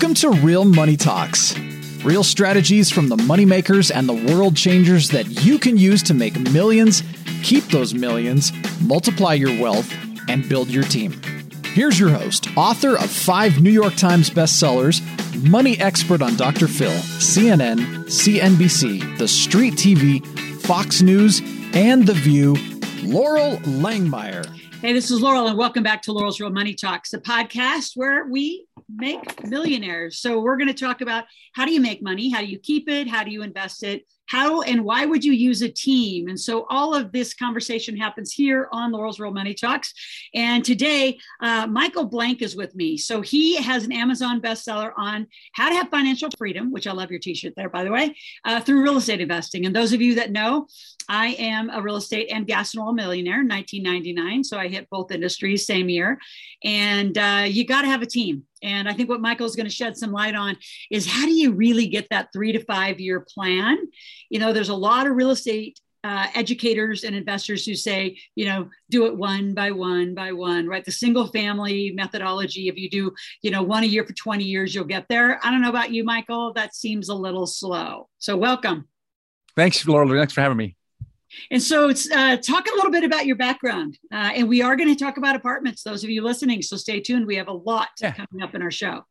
Welcome to Real Money Talks. Real strategies from the moneymakers and the world changers that you can use to make millions, keep those millions, multiply your wealth, and build your team. Here's your host, author of five New York Times bestsellers, money expert on Dr. Phil, CNN, CNBC, The Street TV, Fox News, and The View, Loral Langemeier. Hey, this is Loral, and welcome back to Loral's Real Money Talks, the podcast where we make millionaires. So, we're going to talk about how do you make money? How do you keep it? How do you invest it? How and why would you use a team? And so, all of this conversation happens here on Loral's Real Money Talks. And today, uh, Michael Blank is with me. So, he has an Amazon bestseller on how to have financial freedom, which I love your t shirt there, by the way, uh, through real estate investing. And those of you that know, I am a real estate and gas and oil millionaire, in 1999. So I hit both industries same year. And uh, you got to have a team. And I think what Michael's going to shed some light on is how do you really get that three to five year plan? You know, there's a lot of real estate uh, educators and investors who say, you know, do it one by one by one, right? The single family methodology. If you do, you know, one a year for 20 years, you'll get there. I don't know about you, Michael. That seems a little slow. So welcome. Thanks, Laura. Thanks for having me. And so it's uh, talk a little bit about your background. Uh, and we are going to talk about apartments, those of you listening. So stay tuned. We have a lot yeah. coming up in our show.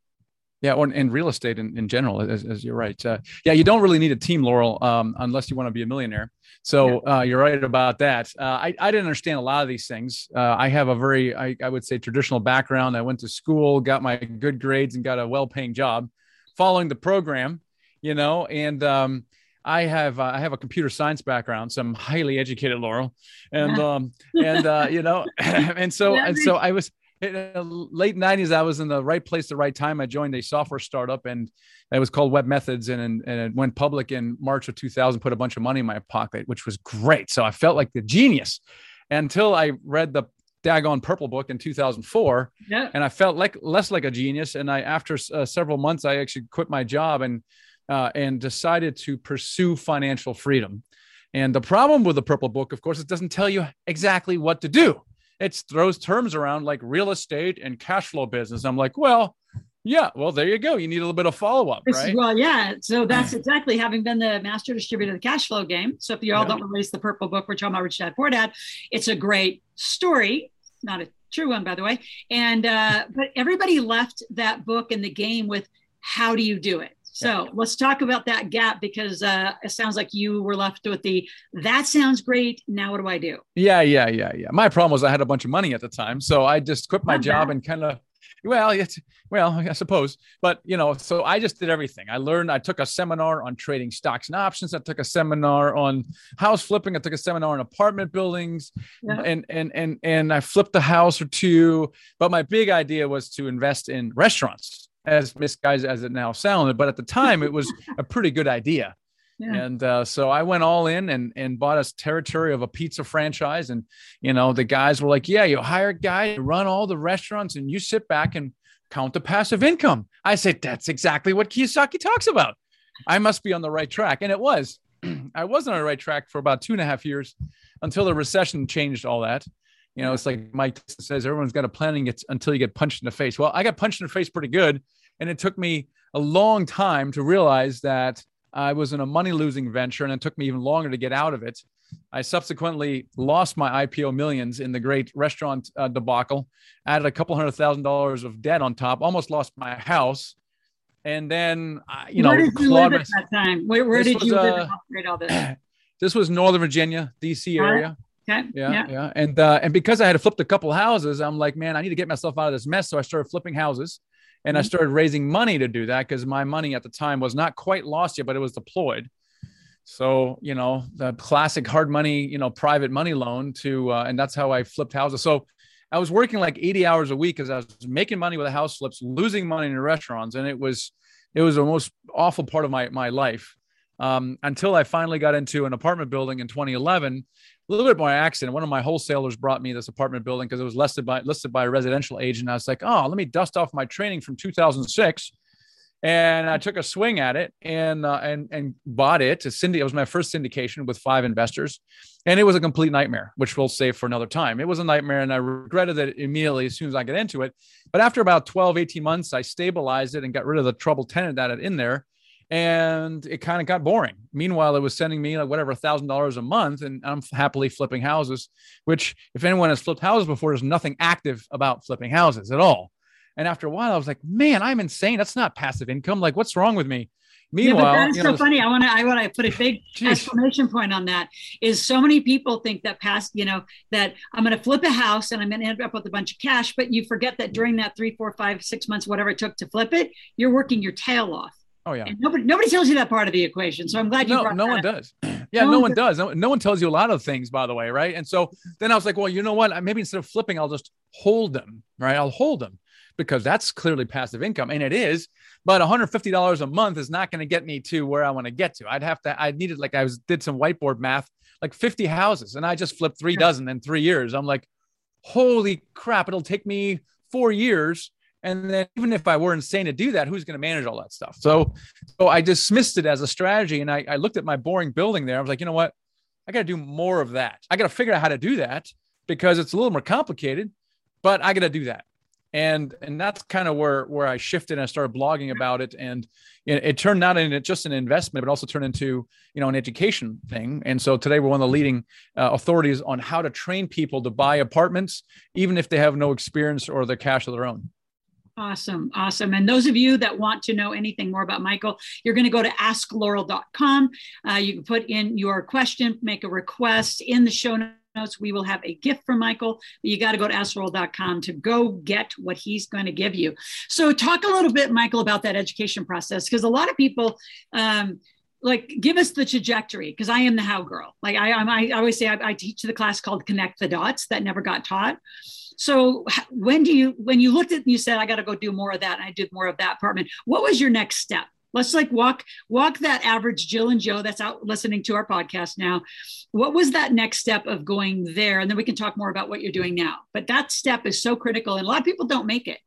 Yeah, or in real estate in, in general, as, as you're right. Uh, yeah, you don't really need a team, Loral, um, unless you want to be a millionaire. So yeah. uh, you're right about that. Uh, I, I didn't understand a lot of these things. Uh, I have a very, I, I would say, traditional background. I went to school, got my good grades, and got a well paying job following the program, you know, and um, I have uh, I have a computer science background, so I'm highly educated, Loral, and um and uh, you know, and so and so I was in the late 90s. I was in the right place, the right time. I joined a software startup, and it was called webMethods, and and it went public in March of 2000. Put a bunch of money in my pocket, which was great. So I felt like the genius until I read the daggone purple book in 2004 yeah. and i felt like less like a genius and i after uh, several months i actually quit my job and uh, and decided to pursue financial freedom. And the problem with the Purple Book, of course, it doesn't tell you exactly what to do. It throws terms around like real estate and cash flow business. I'm like, well, yeah, well, there you go. You need a little bit of follow up, right? Well, yeah. So that's exactly having been the master distributor of the cash flow game. So if you all yeah. don't release the Purple Book, we're talking about Rich Dad Poor Dad, it's a great story, not a true one, by the way. And uh, but everybody left that book in the game with how do you do it? So yeah. let's talk about that gap because uh, it sounds like you were left with the that sounds great. Now what do I do? Yeah, yeah, yeah, yeah. My problem was I had a bunch of money at the time, so I just quit my Not job bad. and kind of well it's well i suppose but you know so i just did everything i learned i took a seminar on trading stocks and options i took a seminar on house flipping i took a seminar on apartment buildings yeah. and and and and i flipped a house or two but my big idea was to invest in restaurants as misguided as it now sounded, but at the time it was a pretty good idea. Yeah. And uh, so I went all in and and bought a territory of a pizza franchise. And you know, the guys were like, "Yeah, you hire a guy to run all the restaurants, and you sit back and count the passive income." I said, "That's exactly what Kiyosaki talks about." I must be on the right track, and it was. I wasn't on the right track for about two and a half years until the recession changed all that. You know, it's like Mike says, everyone's got a planning it until you get punched in the face. Well, I got punched in the face pretty good and it took me a long time to realize that I was in a money losing venture and it took me even longer to get out of it. I subsequently lost my IPO millions in the great restaurant uh, debacle, added a couple hundred thousand dollars of debt on top, almost lost my house. And then, uh, you where know, did you live at that time? Where, where did was, you live uh, all this? This was Northern Virginia, DC area. Okay. Yeah, yeah, yeah. And uh, and because I had flipped a couple houses, I'm like, man, I need to get myself out of this mess. So I started flipping houses. And mm-hmm. I started raising money to do that because my money at the time was not quite lost yet, but it was deployed. So, you know, the classic hard money, you know, private money loan to, uh, and that's how I flipped houses. So I was working like 80 hours a week because I was making money with the house flips, losing money in restaurants. And it was, it was the most awful part of my, my life um, until I finally got into an apartment building in 2011 a little bit by accident. One of my wholesalers brought me this apartment building because it was listed by listed by a residential agent. I was like, oh, let me dust off my training from 2006 and I took a swing at it and uh, and and bought it. To Cindy, it was my first syndication with five investors, and it was a complete nightmare, which we'll save for another time. It was a nightmare, and I regretted it immediately as soon as I got into it. But after about 12, 18 months, I stabilized it and got rid of the trouble tenant that had in there, and it kind of got boring. Meanwhile, it was sending me like whatever thousand dollars a month, and I'm happily flipping houses. Which, if anyone has flipped houses before, there's nothing active about flipping houses at all and after a while, I was like, man, I'm insane. That's not passive income. Like, what's wrong with me? Meanwhile, yeah, that's so know, funny. I want to I want to put a big geez. exclamation point on that. Is so many people think that past, you know, that I'm going to flip a house and I'm going to end up with a bunch of cash, but you forget that during that three, four, five, six months, whatever it took to flip it, you're working your tail off. Oh yeah. And nobody nobody tells you that part of the equation. So I'm glad you. No, no one up. does. Yeah, no, no one does. No, no one tells you a lot of things, by the way, right? And so then I was like, well, you know what? Maybe instead of flipping, I'll just hold them, right? I'll hold them because that's clearly passive income and it is but $150 a month is not going to get me to where i want to get to i'd have to i needed like i was did some whiteboard math like 50 houses and i just flipped three dozen in three years i'm like holy crap it'll take me four years and then even if i were insane to do that who's going to manage all that stuff? So so i dismissed it as a strategy and I, I looked at my boring building there. I was like you know what? I got to do more of that. I got to figure out how to do that because it's a little more complicated but i got to do that. And and that's kind of where where I shifted and I started blogging about it. And it, turned not into just an investment but also turned into you know an education thing. And so today we're one of the leading uh, authorities on how to train people to buy apartments even if they have no experience or the cash of their own Awesome. Awesome. And those of you that want to know anything more about Michael, you're going to go to askloral.com. Uh, you can put in your question, make a request in the show notes. We will have a gift for Michael. You got to go to askloral.com to go get what he's going to give you. So, talk a little bit, Michael, about that education process because a lot of people, um, like give us the trajectory because I am the how girl. Like I, I, I always say, I, I teach the class called Connect the Dots that never got taught. So when do you, when you looked at and you said, I got to go do more of that, and I did more of that apartment, what was your next step? let's like walk walk that average jill and joe that's out listening to our podcast now what was that next step of going there and then we can talk more about what you're doing now but that step is so critical and a lot of people don't make it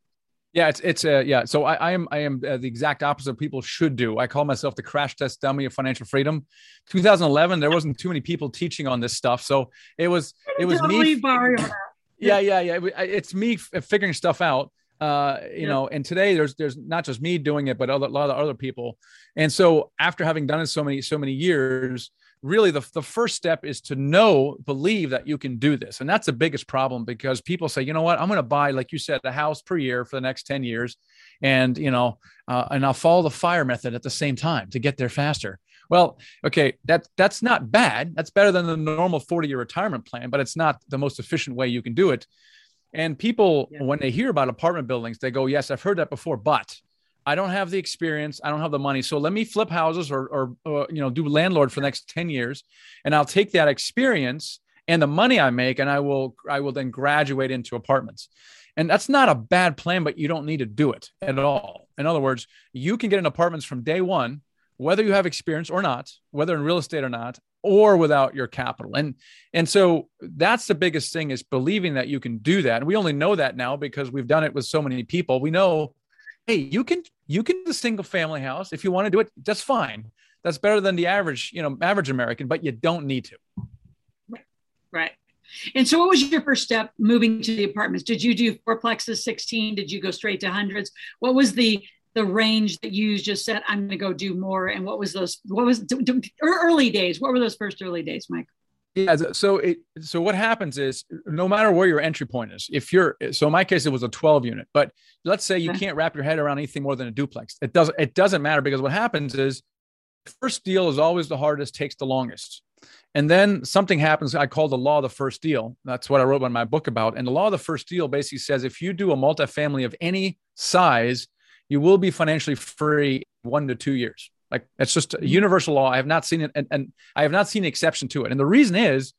yeah, it's it's uh, yeah. So I, I am I am uh, the exact opposite of people should do. I call myself the crash test dummy of financial freedom. 2011, there wasn't too many people teaching on this stuff, so it was it was me. yeah, yeah, yeah. It's me figuring stuff out uh, you yeah. know, and today there's there's not just me doing it, but other, a lot of other people. And so after having done it so many so many years, really the, the first step is to know believe that you can do this and that's the biggest problem because people say you know what i'm going to buy like you said a house per year for the next 10 years and you know uh, and i'll follow the fire method at the same time to get there faster well okay that that's not bad that's better than the normal 40 year retirement plan but it's not the most efficient way you can do it and people, yeah. when they hear about apartment buildings, they go, Yes, I've heard that before, but I don't have the experience. I don't have the money. So let me flip houses or, or, or, you know, do landlord for the next 10 years. And I'll take that experience and the money I make and I will, I will then graduate into apartments. And that's not a bad plan, but you don't need to do it at all. In other words, you can get in apartments from day one, whether you have experience or not, whether in real estate or not, or without your capital. And and so that's the biggest thing is believing that you can do that. And we only know that now because we've done it with so many people. We know, hey, you can you can do a single family house if you want to do it. That's fine. That's better than the average, you know, average American, but you don't need to. Right. Right. And so, what was your first step moving to the apartments? Did you do fourplexes, 16? Did you go straight to hundreds? What was the the range that you just said i'm going to go do more. And what was those what was early days what were those first early days mike? Yeah so it so what happens is no matter where your entry point is if you're so in my case it was a 12 unit but let's say you can't wrap your head around anything more than a duplex. It doesn't it doesn't matter because what happens is first deal is always the hardest takes the longest. And then something happens i call the law of the first deal. That's what i wrote in my book about. And the law of the first deal basically says if you do a multifamily of any size you will be financially free one to two years. Like it's just a mm-hmm. universal law. I have not seen it, and, and I have not seen an exception to it. And the reason is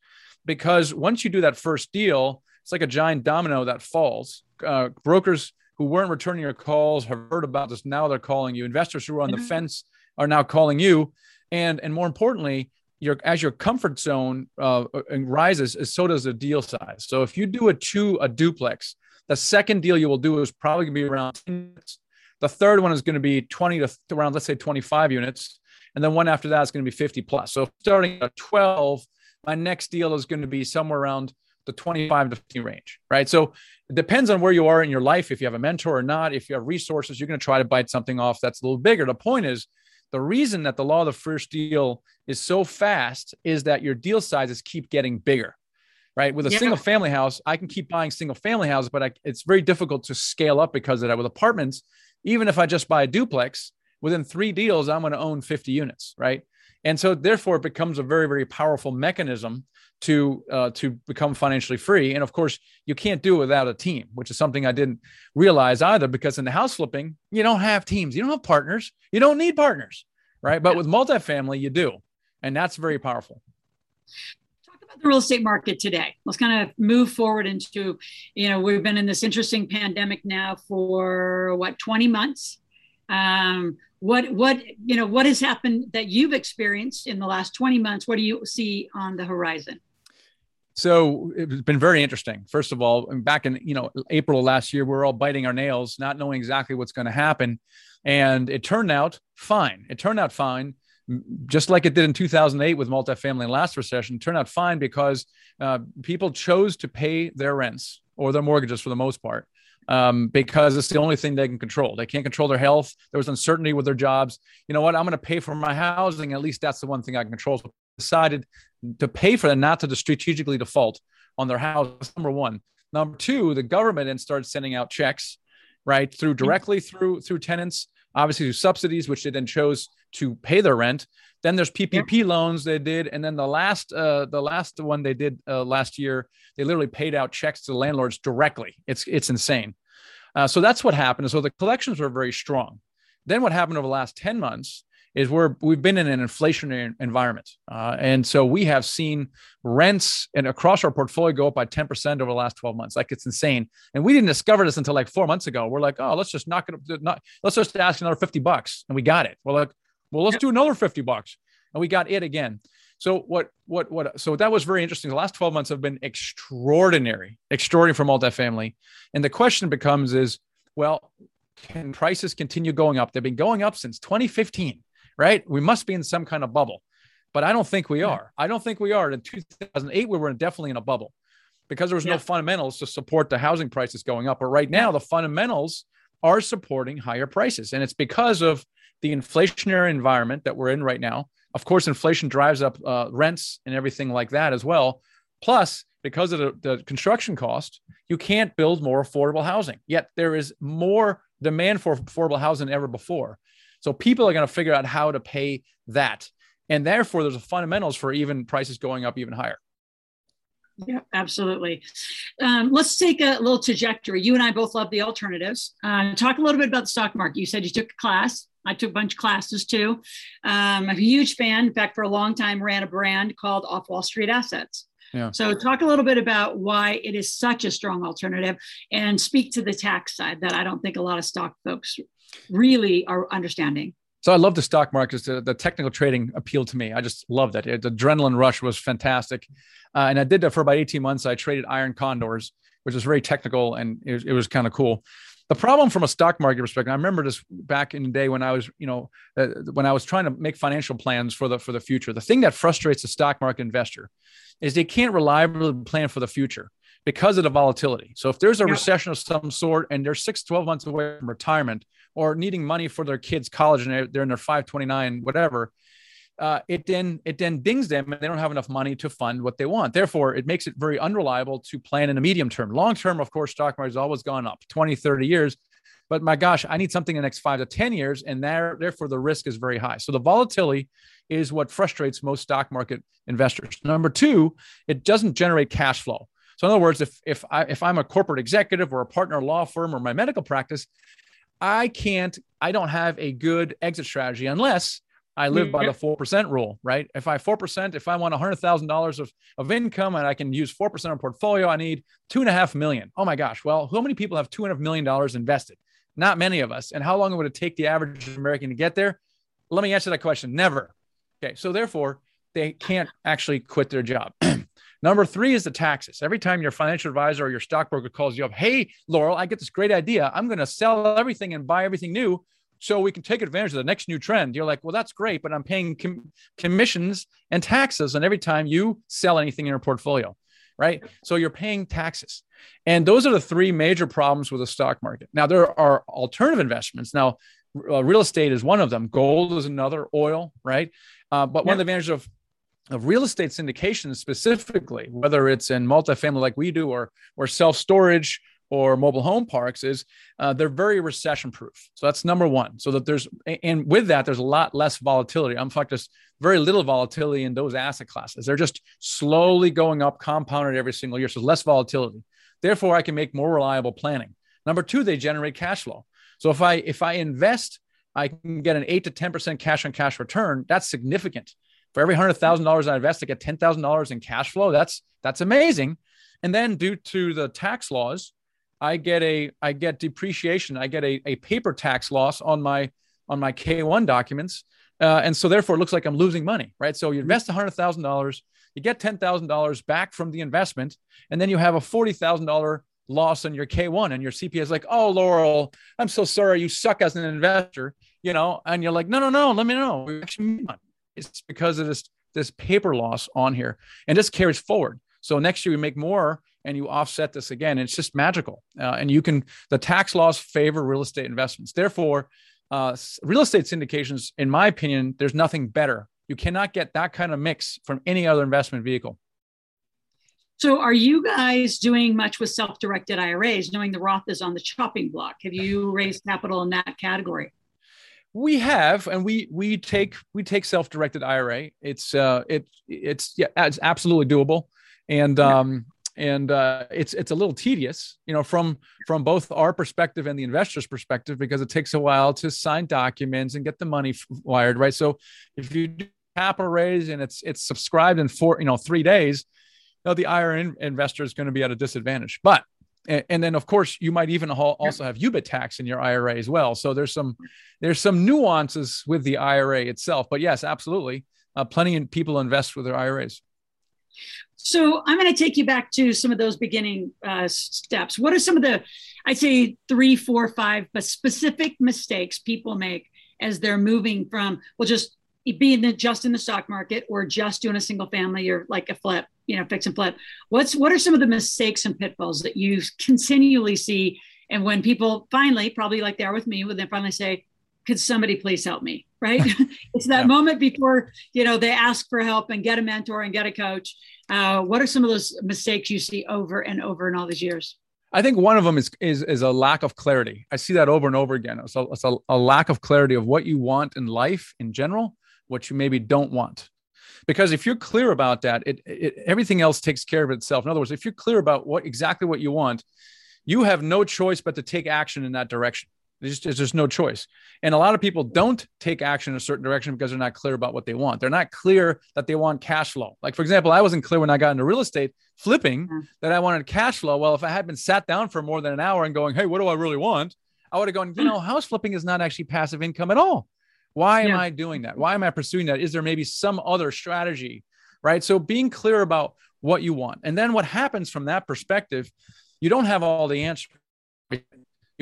because once you do that first deal, it's like a giant domino that falls. Uh, brokers who weren't returning your calls have heard about this. Now they're calling you. Investors who are on the mm-hmm. fence are now calling you. And and more importantly, your as your comfort zone uh, rises, so does the deal size. So if you do a two a duplex, the second deal you will do is probably going to be around 10 minutes The third one is going to be 20 to around, let's say 25 units. And then one after that is going to be 50 plus. So starting at 12, my next deal is going to be somewhere around the 25 to 50 range, right? So it depends on where you are in your life. If you have a mentor or not, if you have resources, you're going to try to bite something off that's a little bigger. The point is, the reason that the law of the first deal is so fast is that your deal sizes keep getting bigger, right? With a yeah. single family house, I can keep buying single family houses, but I, it's very difficult to scale up because of that. With apartments, even if I just buy a duplex, within three deals, I'm going to own 50 units, right? And so, therefore, it becomes a very, very powerful mechanism to uh, to become financially free. And of course, you can't do it without a team, which is something I didn't realize either. Because in the house flipping, you don't have teams, you don't have partners, you don't need partners, right? But with multifamily, you do, and that's very powerful. About the real estate market today. Let's kind of move forward into, you know, we've been in this interesting pandemic now for what 20 months. Um, what what you know what has happened that you've experienced in the last 20 months what do you see on the horizon so it's been very interesting. First of all, back in you know April last year, we are all biting our nails, not knowing exactly what's going to happen, and it turned out fine. It turned out fine, just like it did in 2008 with multifamily and last recession. Turned out fine because uh, people chose to pay their rents or their mortgages for the most part um, because it's the only thing they can control. They can't control their health. There was uncertainty with their jobs. You know what? I'm going to pay for my housing. At least that's the one thing I can control. So decided to pay for them, not to strategically default on their house. Number one. Number two, the government then started sending out checks, right, through directly through through tenants, obviously through subsidies, which they then chose to pay their rent. Then there's PPP yep. loans they did, and then the last uh, the last one they did uh, last year, they literally paid out checks to the landlords directly. It's it's insane. Uh, so that's what happened. So the collections were very strong. Then what happened over the last ten months is we're we've been in an inflationary environment, uh, and so we have seen rents and across our portfolio go up by ten percent over the last twelve months. Like it's insane, and we didn't discover this until like four months ago. We're like, oh, let's just knock it, not let's just ask another fifty bucks, and we got it. We're like, well, let's do another fifty bucks, and we got it again. So what what what so that was very interesting. The last 12 months have been extraordinary, extraordinary for multifamily. And the question becomes is, well, can prices continue going up? They've been going up since 2015 right? We must be in some kind of bubble. But I don't think we are. I don't think we are. In 2008, we were definitely in a bubble because there was yeah. no fundamentals to support the housing prices going up. But right now, the fundamentals are supporting higher prices. And it's because of the inflationary environment that we're in right now. Of course, inflation drives up uh, rents and everything like that as well. Plus, because of the, the construction cost, you can't build more affordable housing. Yet there is more demand for affordable housing than ever before. So people are going to figure out how to pay that. And therefore, there's a fundamentals for even prices going up even higher. Yeah, absolutely. Um, let's take a little trajectory. You and I both love the alternatives. Uh, talk a little bit about the stock market. You said you took a class. I took a bunch of classes too. Um, I'm a huge fan. In fact, for a long time, ran a brand called Off Wall Street Assets. Yeah. So, talk a little bit about why it is such a strong alternative and speak to the tax side that I don't think a lot of stock folks really are understanding. So I love the stock market. The, the technical trading appealed to me. I just loved it. the adrenaline rush was fantastic. Uh, and I did that for about 18 months. I traded iron condors, which was very technical and it, it was kind of cool. The problem from a stock market perspective, I remember this back in the day when I was, you know, uh, when I was trying to make financial plans for the for the future. The thing that frustrates the stock market investor is they can't reliably plan for the future because of the volatility. So if there's a yeah. recession of some sort and they're six, 12 months away from retirement, or needing money for their kids' college and they're in their 529, whatever, uh, it then it then dings them and they don't have enough money to fund what they want. Therefore, it makes it very unreliable to plan in a medium term. Long term, of course, stock market has always gone up 20, 30 years. But my gosh, I need something in the next five to 10 years. And there, therefore, the risk is very high. So the volatility is what frustrates most stock market investors. Number two, it doesn't generate cash flow. So in other words, if if I if I'm a corporate executive or a partner law firm or my medical practice, I can't, I don't have a good exit strategy unless I live by the 4% rule, right? If I 4%, if I want $100,000 of, of income and I can use 4% of portfolio, I need two and a half million. Oh my gosh. Well, how many people have two and a half million dollars invested? Not many of us. And how long would it take the average American to get there? Let me answer that question. Never. Okay. So therefore, they can't actually quit their job. Number three is the taxes. Every time your financial advisor or your stockbroker calls you up, hey, Loral, I get this great idea. I'm going to sell everything and buy everything new so we can take advantage of the next new trend. You're like, well, that's great, but I'm paying com- commissions and taxes on every time you sell anything in your portfolio, right? So you're paying taxes. And those are the three major problems with the stock market. Now, there are alternative investments. Now, uh, real estate is one of them, gold is another, oil, right? Uh, but one of the advantages of of real estate syndication specifically, whether it's in multifamily like we do or or self storage or mobile home parks is uh, they're very recession proof. So that's number one. So that there's, and with that, there's a lot less volatility. In fact, there's very little volatility in those asset classes. They're just slowly going up, compounded every single year. So less volatility. Therefore, I can make more reliable planning. Number two, they generate cash flow. So if I if I invest, I can get an eight to ten percent cash on cash return. That's significant. For every hundred thousand dollars I invest, I get ten thousand dollars in cash flow. That's that's amazing. And then due to the tax laws, I get a I get depreciation. I get a, a paper tax loss on my on my K1 documents. Uh, and so therefore it looks like I'm losing money, right? So you mm-hmm. invest $100,000, you get $10,000 back from the investment, and then you have a $40,000 loss on your K1 and your CPA is like, "Oh, Loral, I'm so sorry you suck as an investor." You know, and you're like, "No, no, no, let me know. We actually made money." It's because of this this paper loss on here. And this carries forward. So next year we make more and you offset this again. it's just magical. Uh, and you can, the tax laws favor real estate investments. Therefore, uh, real estate syndications, in my opinion, there's nothing better. You cannot get that kind of mix from any other investment vehicle. So, are you guys doing much with self directed IRAs, knowing the Roth is on the chopping block? Have you raised capital in that category? We have, and we we take we take self directed IRA. It's uh it it's yeah it's absolutely doable, and um and uh, it's it's a little tedious, you know, from from both our perspective and the investor's perspective, because it takes a while to sign documents and get the money wired, right? So if you do capital raise and it's it's subscribed in four, you know, three days, you know, the IRA investor is going to be at a disadvantage. But and, and then of course you might even also have UBIT tax in your IRA as well. So there's some there's some nuances with the IRA itself. But yes, absolutely, uh, plenty of people invest with their IRAs. So I'm going to take you back to some of those beginning uh, steps. What are some of the, I'd say three, four, five, but specific mistakes people make as they're moving from, well, just being just in the stock market or just doing a single family or like a flip, you know, fix and flip. What's what are some of the mistakes and pitfalls that you continually see? And when people finally, probably like they are with me, when they finally say, could somebody please help me right it's that yeah. moment before you know they ask for help and get a mentor and get a coach uh, what are some of those mistakes you see over and over in all these years I think one of them is is is a lack of clarity. I see that over and over again. It's, a, it's a, a lack of clarity of what you want in life in general, what you maybe don't want. Because if you're clear about that, it, it everything else takes care of itself. In other words, if you're clear about what exactly what you want, you have no choice but to take action in that direction. There's just, there's no choice. And a lot of people don't take action in a certain direction because they're not clear about what they want. They're not clear that they want cash flow. Like, for example, I wasn't clear when I got into real estate flipping mm-hmm. that I wanted cash flow. Well, if I had been sat down for more than an hour and going, hey, what do I really want? I would have gone, you know, house flipping is not actually passive income at all. Why am yeah. I doing that? Why am I pursuing that? Is there maybe some other strategy? Right. So being clear about what you want. And then what happens from that perspective, you don't have all the answers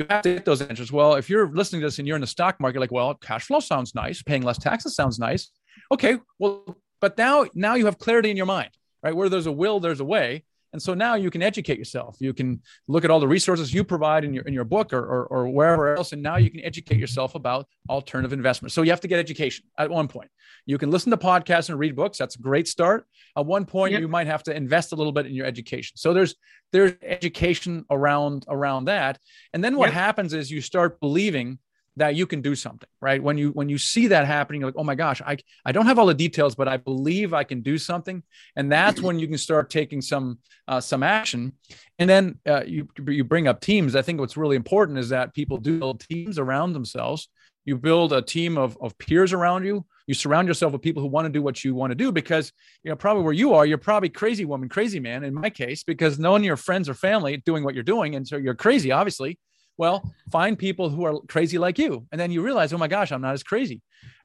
you have to get those answers. Well, if you're listening to this and you're in the stock market, like, well, cash flow sounds nice, paying less taxes sounds nice. Okay, well, but now now you have clarity in your mind, right? Where there's a will, there's a way. And so now you can educate yourself. You can look at all the resources you provide in your in your book or, or, or wherever else, and now you can educate yourself about alternative investments. So you have to get education at one point. You can listen to podcasts and read books. That's a great start. At one point, yep. you might have to invest a little bit in your education. So there's there's education around around that. And then what yep. happens is you start believing that you can do something right? When you when you see that happening like oh my gosh i i don't have all the details but i believe i can do something. And that's when you can start taking some uh, some action. And then uh, you you bring up teams. I think what's really important is that people do build teams around themselves. You build a team of, of peers around you. You surround yourself with people who want to do what you want to do because you know probably where you are you're probably crazy woman crazy man in my case because none of your friends or family doing what you're doing. And so you're crazy obviously Well, find people who are crazy like you. And then you realize, oh my gosh, I'm not as crazy.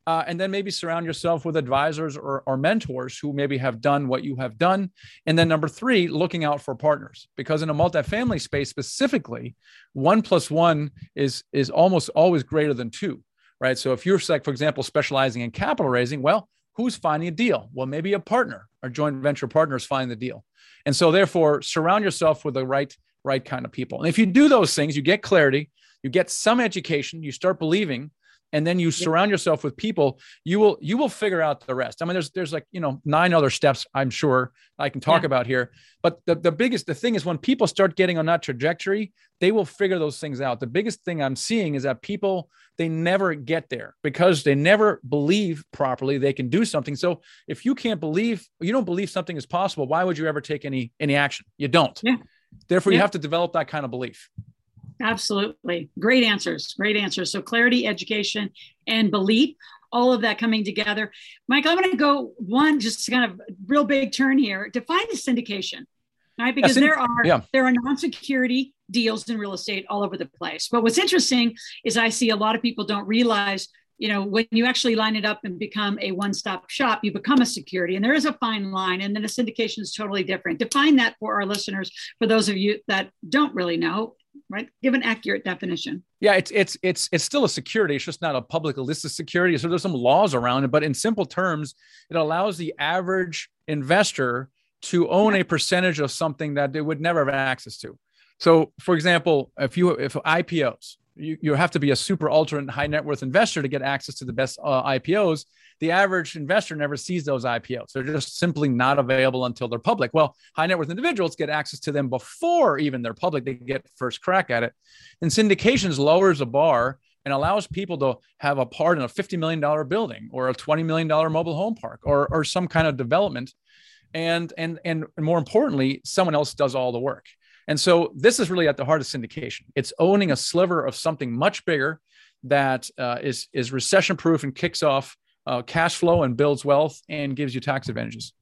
Uh, and then maybe surround yourself with advisors or, or, mentors who maybe have done what you have done. And then number three, looking out for partners, because in a multifamily space specifically, one plus one is is almost always greater than two, right? So if you're like, for example, specializing in capital raising, well, who's finding a deal? Well, maybe a partner or joint venture partners find the deal. And so therefore, surround yourself with the right right kind of people. And if you do those things, you get clarity, you get some education, you start believing and then you surround yourself with people you will you will figure out the rest. I mean there's there's like you know nine other steps i'm sure i can talk yeah. about here. But the, the biggest the thing is when people start getting on that trajectory they will figure those things out. The biggest thing i'm seeing is that people they never get there because they never believe properly they can do something. So if you can't believe you don't believe something is possible why would you ever take any any action? You don't. Yeah. Therefore yeah. you have to develop that kind of belief Absolutely. Great answers. Great answers. So, clarity, education, and belief, all of that coming together. Mike, I'm going to go one just kind of real big turn here. Define the syndication, right? Because there are yeah. there are non-security deals in real estate all over the place. But what's interesting is I see a lot of people don't realize you know when you actually line it up and become a one-stop shop you become a security and there is a fine line and then a syndication is totally different define that for our listeners for those of you that don't really know right? Give an accurate definition. Yeah, it's it's it's it's still a security. It's just not a public listed security. So there's some laws around it, but in simple terms, it allows the average investor to own a percentage of something that they would never have access to. So, for example, if you if IPOs, you, you have to be a super ultra high net worth investor to get access to the best uh, IPOs the average investor never sees those IPOs. They're just simply not available until they're public. Well, high net worth individuals get access to them before even they're public. They get first crack at it. And syndications lowers the bar and allows people to have a part in a $50 million building or a $20 million mobile home park or, or some kind of development. And, and, and more importantly, someone else does all the work. And so this is really at the heart of syndication. It's owning a sliver of something much bigger that uh, is is recession proof and kicks off uh, cash flow and builds wealth and gives you tax advantages.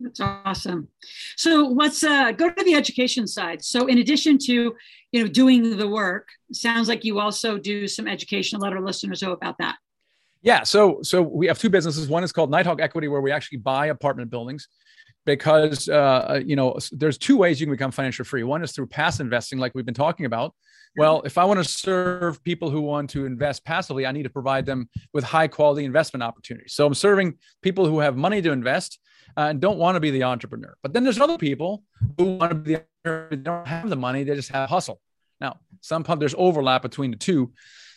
That's awesome. So let's uh, go to the education side. So in addition to you know doing the work, sounds like you also do some education. Let our listeners know about that. Yeah. So so we have two businesses. One is called Nighthawk Equity, where we actually buy apartment buildings because uh, you know there's two ways you can become financial free. One is through pass investing, like we've been talking about. Well, if I want to serve people who want to invest passively, I need to provide them with high quality investment opportunities. So I'm serving people who have money to invest uh, and don't want to be the entrepreneur. But then there's other people who want to be the entrepreneur, don't have the money, they just have hustle. Now, some there's overlap between the two.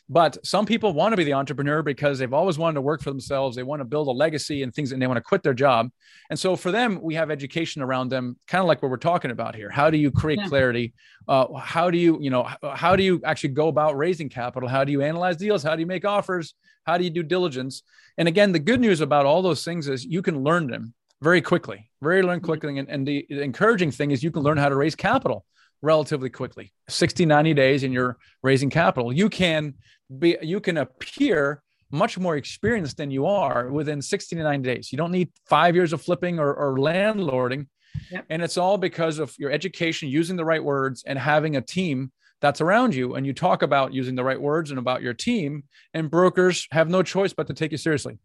But some people want to be the entrepreneur because they've always wanted to work for themselves. They want to build a legacy and things, and they want to quit their job. And so for them, we have education around them, kind of like what we're talking about here. How do you create yeah. clarity? Uh, how do you, you know, how do you actually go about raising capital? How do you analyze deals? How do you make offers? How do you do diligence? And again, the good news about all those things is you can learn them very quickly, very learn mm-hmm. quickly. And, and the, the encouraging thing is you can learn how to raise capital relatively quickly. 60 90 days and you're raising capital. You can be you can appear much more experienced than you are within 60 to 90 days. You don't need five years of flipping or, or landlording. Yep. and it's all because of your education using the right words and having a team that's around you. And you talk about using the right words and about your team and brokers have no choice but to take you seriously.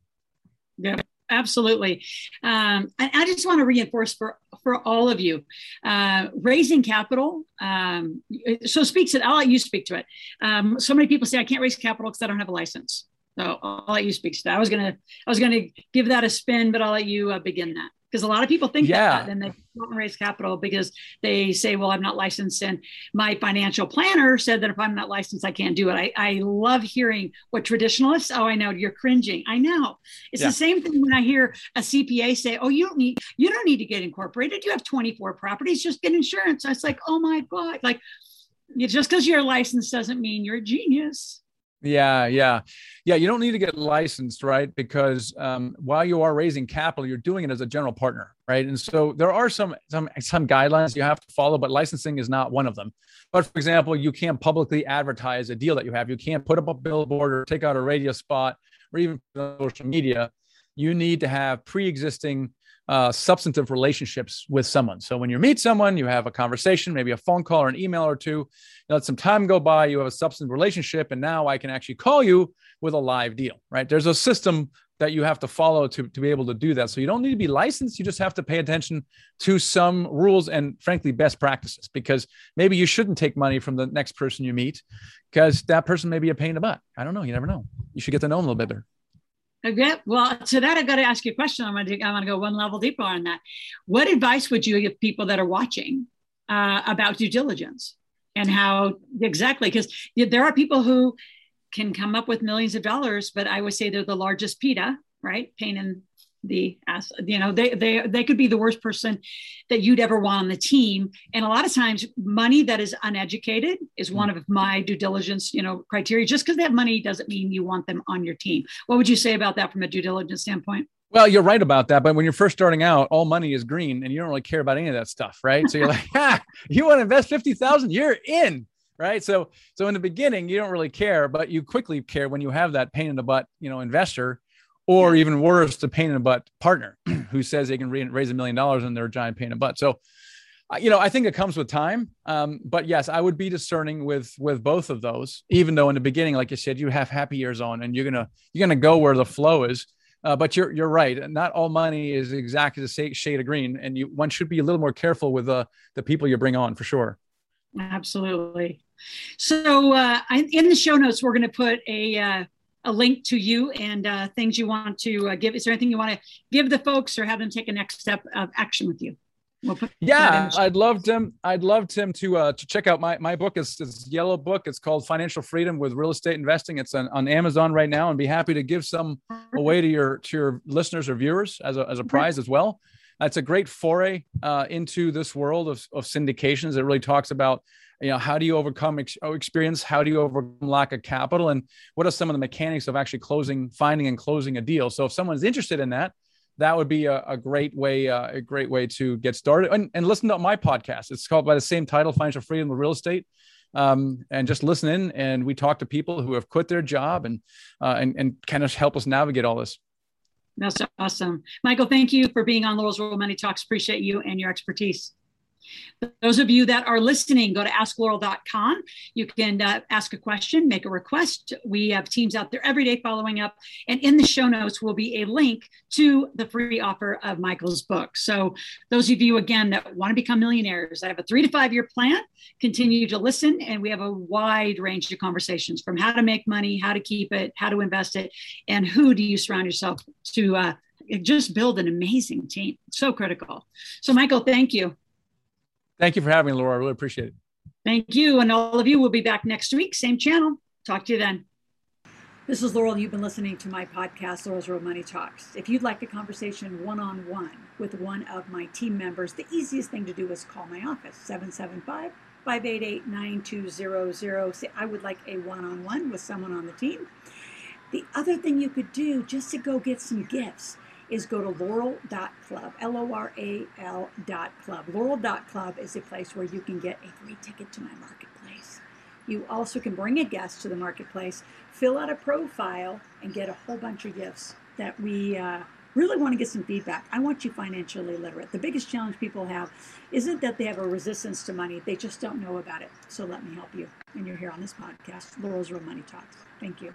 Yeah absolutely. Um, I, I, just want to reinforce for for all of you, uh, raising capital. Um, so speaks it. I'll let you speak to it. Um, so many people say I can't raise capital because I don't have a license. So I'll let you speak to that. I was gonna I was gonna give that a spin, but I'll let you uh, begin that because a lot of people think yeah. that and they don't raise capital because they say, well, I'm not licensed. And my financial planner said that if I'm not licensed, I can't do it. I, I love hearing what traditionalists, oh, I know you're cringing. I know. It's yeah. the same thing when I hear a CPA say, oh, you don't need, you don't need to get incorporated. You have 24 properties, just get insurance. I was like, oh my God, like just because you're licensed doesn't mean you're a genius. Yeah, yeah, yeah. You don't need to get licensed, right? Because um, while you are raising capital, you're doing it as a general partner, right? And so there are some some some guidelines you have to follow, but licensing is not one of them. But for example, you can't publicly advertise a deal that you have. You can't put up a billboard or take out a radio spot or even social media. You need to have pre-existing uh, substantive relationships with someone. So when you meet someone, you have a conversation, maybe a phone call or an email or two. You let some time go by, you have a substantive relationship, and now I can actually call you with a live deal, right? There's a system that you have to follow to, to be able to do that. So you don't need to be licensed. You just have to pay attention to some rules and frankly, best practices, because maybe you shouldn't take money from the next person you meet because that person may be a pain in the butt. I don't know. You never know. You should get to know them a little bit better. Okay. Well, to that, I've got to ask you a question. I'm going to, I'm to go one level deeper on that. What advice would you give people that are watching uh, about due diligence and how exactly? Because there are people who can come up with millions of dollars, but I would say they're the largest PITA, right? Pain in the you know, they they they could be the worst person that you'd ever want on the team. And a lot of times money that is uneducated is mm-hmm. one of my due diligence, you know, criteria. Just because they have money doesn't mean you want them on your team. What would you say about that from a due diligence standpoint? Well, you're right about that. But when you're first starting out, all money is green and you don't really care about any of that stuff, right? So you're like, ha, you want to invest 50,000, you're in right? So so in the beginning, you don't really care, but you quickly care when you have that pain in the butt, you know, investor, or even worse, the pain in the butt partner who says they can raise a million dollars and they're a giant pain in the butt. So you know, I think it comes with time. Um, but yes, I would be discerning with with both of those. Even though in the beginning, like you said, you have happy years on, and you're gonna you're gonna go where the flow is. Uh, but you're you're right. Not all money is exactly the shade of green, and you one should be a little more careful with the the people you bring on for sure. Absolutely. So uh, in the show notes, we're going to put a uh, a link to you and uh, things you want to uh, give. Is there anything you want to give the folks or have them take a next step of action with you? We'll yeah, I'd love them. I'd love Tim to uh, to check out my my book. It's this yellow book. It's called Financial Freedom with Real Estate Investing. It's on, on Amazon right now, and be happy to give some away to your to your listeners or viewers as a as a prize as well. It's a great foray uh, into this world of, of syndications. It really talks about you know how do you overcome ex- oh, experience? How do you overcome lack of capital? And what are some of the mechanics of actually closing finding and closing a deal? So if someone's interested in that that would be a, a great way uh, a great way to get started. And, and listen to my podcast. It's called by the same title financial freedom with real estate. Um, and just listen in and we talk to people who have quit their job and uh, and, and kind of help us navigate all this. That's awesome. Michael thank you for being on loral's real money talks. Appreciate you and your expertise those of you that are listening, go to askloral.com. You can uh, ask a question, make a request. We have teams out there every day following up. And in the show notes will be a link to the free offer of Michael's book. So, those of you, again, that want to become millionaires, I have a three to five year plan. Continue to listen. And we have a wide range of conversations from how to make money, how to keep it, how to invest it, and who do you surround yourself to uh, just build an amazing team. So critical. So, Michael, thank you. Thank you for having me, Laura. I really appreciate it. Thank you. And all of you will be back next week, same channel. Talk to you then. This is Loral. You've been listening to my podcast, Loral's Real Money Talks. If you'd like a conversation one on one with one of my team members, the easiest thing to do is call my office, 775 588 9200. Say, I would like a one on one with someone on the team. The other thing you could do just to go get some gifts is go to loral.club, L O R A L dot club. Loral.club is a place where you can get a free ticket to my marketplace. You also can bring a guest to the marketplace, fill out a profile, and get a whole bunch of gifts that we uh, really want to get some feedback. I want you financially literate. The biggest challenge people have isn't that they have a resistance to money, they just don't know about it. So let me help you. And you're here on this podcast, Loral's Real Money Talks. Thank you.